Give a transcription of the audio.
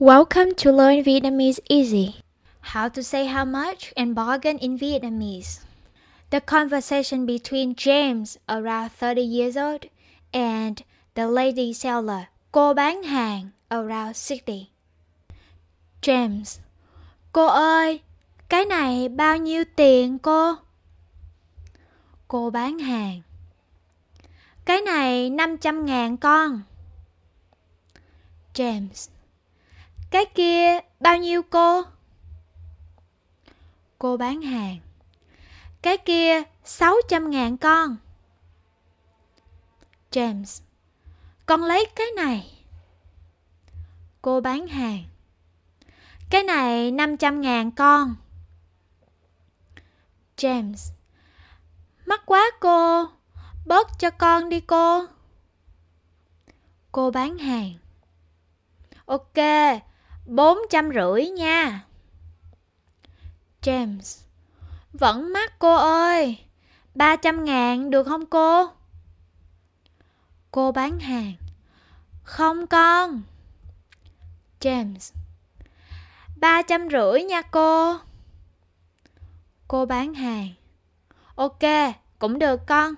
Welcome to Learn Vietnamese Easy. How to say how much and bargain in Vietnamese. The conversation between James, around 30 years old, and the lady seller, cô bán hàng, around 60. James, cô ơi, cái này bao nhiêu tiền cô? Cô bán hàng. Cái này 500 ngàn con. James, cái kia bao nhiêu cô? Cô bán hàng. Cái kia 600 ngàn con. James. Con lấy cái này. Cô bán hàng. Cái này 500 ngàn con. James. Mắc quá cô. Bớt cho con đi cô. Cô bán hàng. Ok, bốn trăm rưỡi nha. James. Vẫn mắc cô ơi. ba trăm ngàn được không cô? Cô bán hàng. Không con. James. ba trăm rưỡi nha cô. Cô bán hàng. Ok, cũng được con.